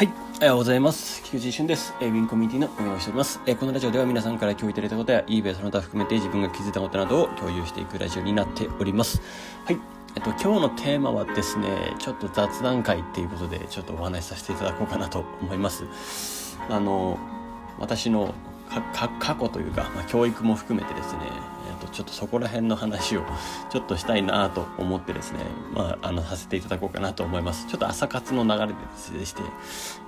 はい、おはようございます。菊池一瞬です。えーウィンコミュニティの運営をしております。えーこのラジオでは皆さんから共有いただいたことや、eBay その他含めて自分が気づいたことなどを共有していくラジオになっております。はい。えっと、今日のテーマはですね、ちょっと雑談会っていうことで、ちょっとお話しさせていただこうかなと思います。あの、私の過去というか、まあ、教育も含めてですね、えっと、ちょっとそこら辺の話を ちょっとしたいなと思ってですね、まあ、あの、させていただこうかなと思います。ちょっと朝活の流れででして、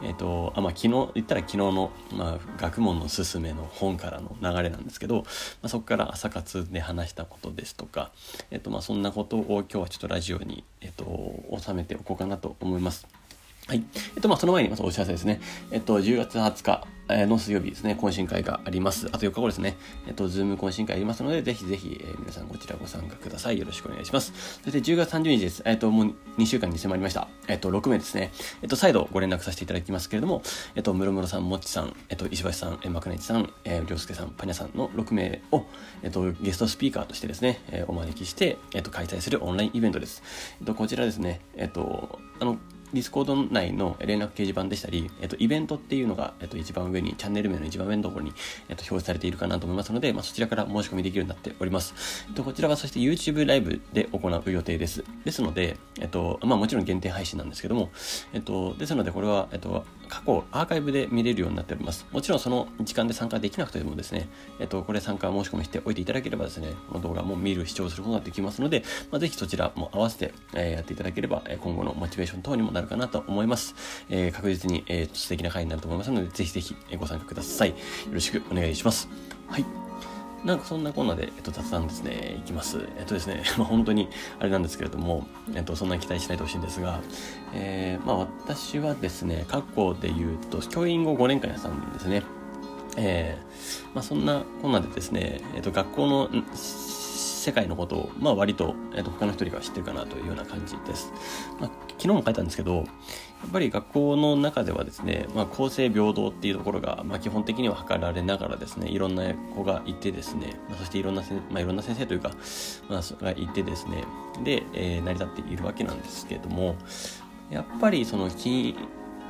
えっと、あ、まあ、昨日、言ったら昨日の、まあ、学問のすすめの本からの流れなんですけど、まあ、そこから朝活で話したことですとか、えっと、まあ、そんなことを今日はちょっとラジオに、えっと、収めておこうかなと思います。はい。えっと、まあ、その前にまずお知らせですね。えっと、10月20日の水曜日ですね、懇親会があります。あと4日後ですね、えっと、ズーム懇親会ありますので、ぜひぜひ、えー皆さんこちらご参加ください。よろしくお願いします。そして10月30日です。えっと、もう2週間に迫りました。えっと、6名ですね。えっと、再度ご連絡させていただきますけれども、えっと、ムロムロさん、もっちさん、えっと、石橋さん、えー、マクネチさん、えー、りょうすけさん、パニャさんの6名を、えっと、ゲストスピーカーとしてですね、えーお招きして、えっと、開催するオンラインイベントです。えっと、こちらですね、えっと、あの、ディスコード内の連絡掲示板でしたり、えっと、イベントっていうのが、えっと、一番上に、チャンネル名の一番上のところに、えっと、表示されているかなと思いますので、まあ、そちらから申し込みできるようになっております。えっと、こちらはそして YouTube ライブで行う予定です。ですので、えっと、まあ、もちろん限定配信なんですけども、えっと、ですので、これは、えっと、過去アーカイブで見れるようになっております。もちろんその時間で参加できなくてもですね、えっと、これ参加申し込みしておいていただければですね、この動画も見る、視聴することができますので、まあ、ぜひそちらも合わせて、えやっていただければ、今後のモチベーション等にもなるかなと思います。えー確実に、えー素敵な回になると思いますので、ぜひぜひご参加ください。よろしくお願いします。はい。なんかそんなこんなで、えっと、雑談ですね、いきます。えっとですね、まあ本当にあれなんですけれども、えっと、そんなに期待しないでほしいんですが、えーまあ私はですね、過去で言うと、教員後5年間やったんですね。えーまあそんなこんなでですね、えっと、学校の世界のことを、まあ割と、えっと、他の人よりは知ってるかなというような感じです。まあ昨日も書いたんですけど、やっぱり学校の中ではですね、まあ、公正平等っていうところが、まあ、基本的には図られながらですね、いろんな子がいてですね、まあ、そしていろんなせ、まあ、いろんな先生というか、まあ、がいてですね、で、えー成り立っているわけなんですけれども、やっぱりその、き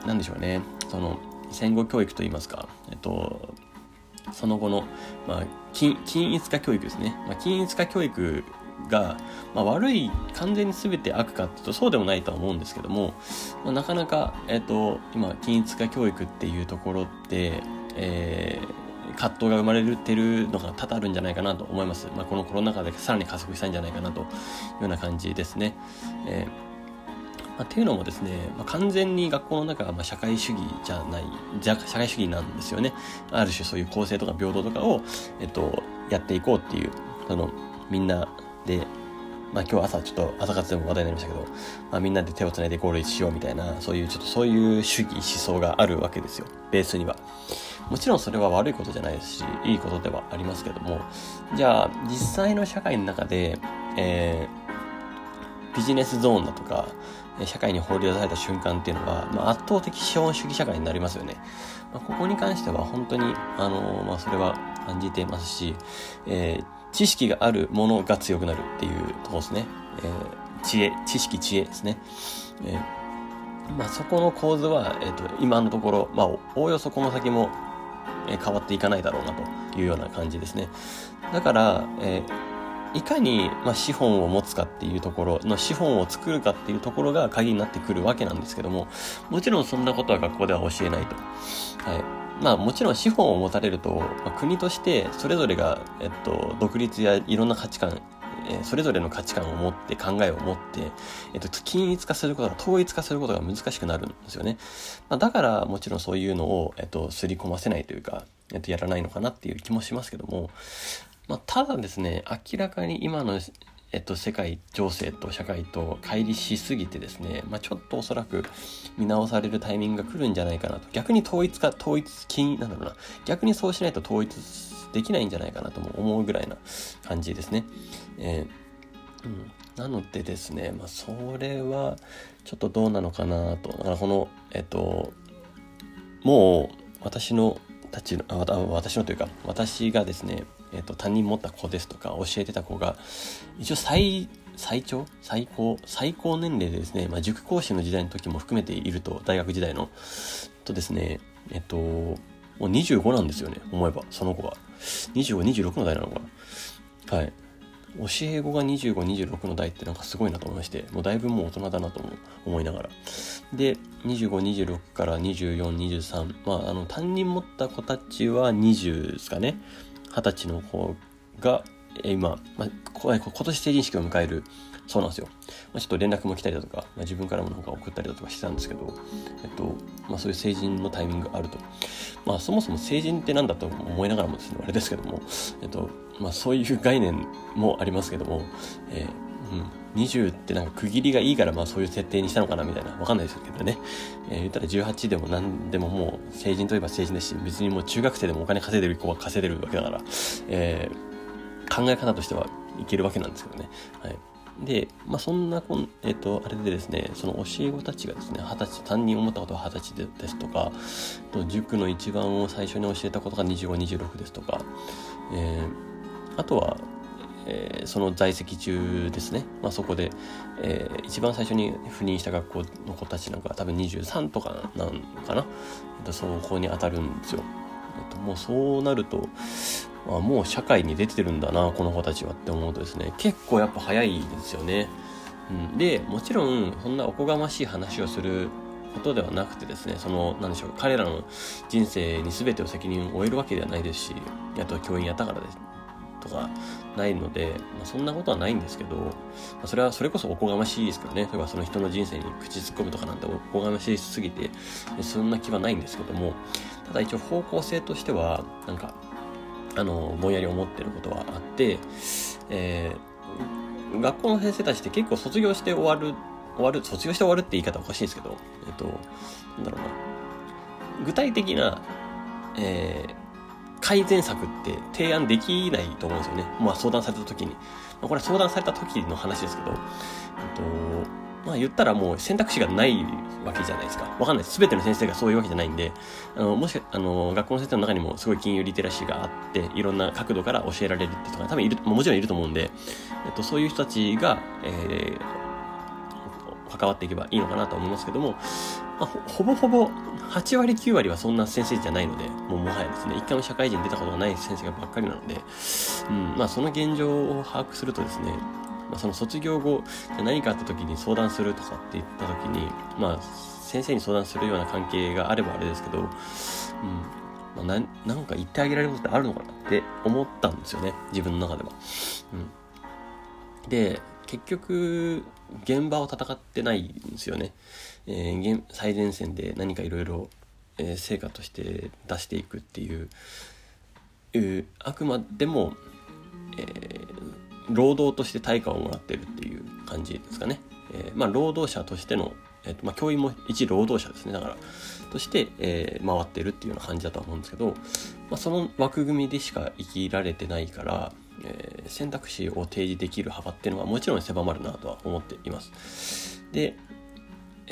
なんでしょうね、その、戦後教育といいますか、えっと、その後の、まあ、均一化教育ですね。まあ、均一化教育が、まあ、悪い、完全に全て悪かっていうとそうでもないとは思うんですけども、まあ、なかなか、えっ、と、今、均一化教育っていうところって、えー葛藤が生まれてるのが多々あるんじゃないかなと思います。まあ、このコロナ禍でさらに加速したんじゃないかなというような感じですね。えーまあ、っていうのもですね、まあ、完全に学校の中がま社会主義じゃない、社会主義なんですよね。ある種そういう公正とか平等とかを、えっと、やっていこうっていう、その、みんなで、まあ今日朝ちょっと朝活でも話題になりましたけど、まあみんなで手をつないでゴールしようみたいな、そういうちょっとそういう主義思想があるわけですよ。ベースには。もちろんそれは悪いことじゃないですし、いいことではありますけども、じゃあ実際の社会の中で、えービジネスゾーンだとか、社会に放り出された瞬間っていうのは、まあ、圧倒的資本主義社会になりますよね。まあ、ここに関しては本当に、あのーまあ、それは感じていますし、えー知識があるものが強くなるっていうところですね。えー知恵、知識、知恵ですね。えーまあ、そこの構図は、えっ、と、今のところ、まあ、おおよそこの先も、え変わっていかないだろうなというような感じですね。だから、えーいかに、ま、資本を持つかっていうところの資本を作るかっていうところが鍵になってくるわけなんですけども、もちろんそんなことは学校では教えないと。はい。まあもちろん資本を持たれると、まあ、国としてそれぞれが、えっと、独立やいろんな価値観、えーそれぞれの価値観を持って考えを持って、えっと、均一化することが、統一化することが難しくなるんですよね。まあ、だからもちろんそういうのを、えっと、すり込ませないというか、えっと、やらないのかなっていう気もしますけども、まあ、ただですね、明らかに今の、えっと、世界情勢と社会と乖離しすぎてですね、まあ、ちょっとおそらく見直されるタイミングが来るんじゃないかなと。逆に統一化、統一金、なんだろうな。逆にそうしないと統一できないんじゃないかなとも思うぐらいな感じですね。えーうん、なのでですね、まあ、それはちょっとどうなのかなと。だからこの、えっと、もう私のたちの、あ私のというか、私がですね、えっと、担任持った子ですとか、教えてた子が、一応最最長？最高？最高年齢でですね、まあ、塾講師の時代の時も含めていると、大学時代の、とですね、えっと、もう25なんですよね、思えば、その子は。25、26の代なのかな。はい。教え子が25、26の代ってなんかすごいなと思いまして、もうだいぶもう大人だなと思いながら。で、25、26から24、23。まあ、あの、担任持った子たちは20ですかね。二十歳の子が、今、まあ、今年成人式を迎えるそうなんですよ。まあ、ちょっと連絡も来たりだとか、まあ、自分からもなんか送ったりだとかしてたんですけど、えっと、まあ、そういう成人のタイミングがあると。まあ、そもそも成人って何だと思いながらもですね、あれですけども、えっと、まあ、そういう概念もありますけども、えー、うん。20ってなんか区切りがいいからまあそういう設定にしたのかなみたいな。わかんないですけどね。えー、言ったら18でも何でももう成人といえば成人ですし、別にもう中学生でもお金稼いでる子は稼いでるわけだから、えー、考え方としてはいけるわけなんですけどね。はい。で、まあ、そんなこん、えっ、と、あれでですね、その教え子たちがですね、二十歳、担任を持ったことは二十歳ですとか、と塾の一番を最初に教えたことが25、26ですとか、えー、あとは、えー、その在籍中ですね、まあ、そこで、えー、一番最初に赴任した学校の子たちなんか多分23とかなのかな、えっと、そこに当たるんですよ。えっと、もうそうなると、あもう社会に出てるんだなこの子たちはって思うとですね結構やっぱ早いですよね、うん、でもちろんそんなおこがましい話をすることではなくてですねその何でしょう彼らの人生に全てを責任を負えるわけではないですしあとは教員やったからですとかないので、まあ、そんなことはないんですけど、まあ、それはそれこそおこがましいですけどね。例えばその人の人生に口突っ込むとかなんておこがましすぎてそんな気はないんですけどもただ一応方向性としてはなんかあの、ぼんやり思ってることはあって、えー、学校の先生たちって結構卒業して終わる、終わる、卒業して終わるって言い方おかしいんですけど、えっと、なんだろうな。具体的な、えー、改善策って提案できないと思うんですよね。まあ相談された時に。まあ、これは相談された時の話ですけど、えっと、まあ言ったらもう選択肢がないわけじゃないですか。わかんないです。全ての先生がそういうわけじゃないんで、あの、もし、あの、学校の先生の中にもすごい金融リテラシーがあって、いろんな角度から教えられるって人が多分いる、もちろんいると思うんで、えっと、そういう人たちが、えー、関わっていけばいいのかなと思いますけども、まあ、ほぼほぼ8割9割はそんな先生じゃないので、もうもはやですね、一回も社会人出たことがない先生がばっかりなので、うん、まあその現状を把握するとですね、まあ、その卒業後何かあった時に相談するとかって言った時に、まあ、先生に相談するような関係があればあれですけど、うんまあ、ななんか言ってあげられることってあるのかなって思ったんですよね自分の中では。うん、で結局現場を戦ってないんですよね。えー、最前線で何かいろいろ成果として出していくっていうあくまでも、えー、労働として対価をもらってるっていう感じですかね。えー、まあ、労働者としての、えーとまあ、教員も一労働者ですね。だから、として、えー、回ってるっていうような感じだと思うんですけど、まあ、その枠組みでしか生きられてないから、えー、選択肢を提示できる幅っていうのはもちろん狭まるなとは思っています。で、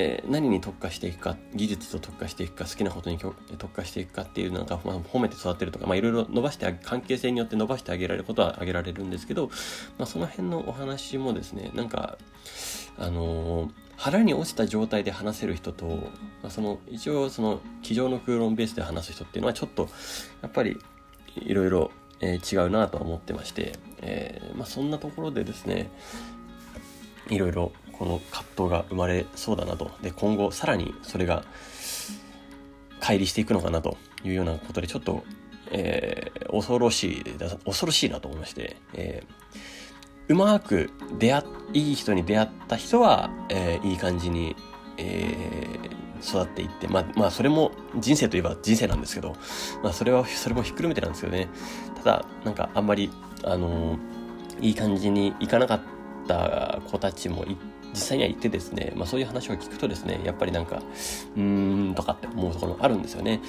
えー、何に特化していくか技術と特化していくか好きなことに特化していくかっていうなんか、まあ、褒めて育てるとか、まあ、いろいろ伸ばして関係性によって伸ばしてあげられることはあげられるんですけど、まあ、その辺のお話もですねなんかあのー、腹に落ちた状態で話せる人と、まあ、その一応その机上の空論ベースで話す人っていうのはちょっとやっぱりいろいろ違うなとは思ってまして、えまあ、そんなところでですねいろいろこの葛藤が生まれそうだなと。で、今後さらにそれが乖離していくのかなというようなことで、ちょっと、えー、恐ろしい、恐ろしいなと思いまして、えー、うまく出会、いい人に出会った人は、えー、いい感じに、え、育っていって、まあ、まあ、それも人生といえば人生なんですけど、まあ、それは、それもひっくるめてなんですけどね。ただ、なんか、あんまり、あの、いい感じにいかなかった子たちもい実際には行ってですね、まあそういう話を聞くとですね、やっぱりなんか、うーんとかって思うところあるんですよね。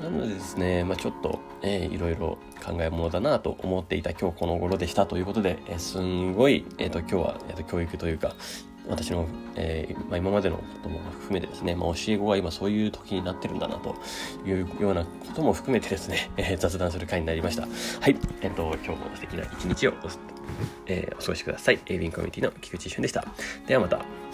なのでですね、まあちょっと、えー、いろいろ考え物だなと思っていた今日この頃でしたということで、えー、すんごい、えっ、ー、と今日は、えーと、教育というか、私の、えーまあ、今までのことも含めてですね、まあ、教え子が今そういう時になってるんだなというようなことも含めてですね、えー、雑談する回になりました。はい。えっ、ー、と、今日も素敵な一日をおえー、お過ごしください。エイビンコミュニティの菊池俊でした。ではまた。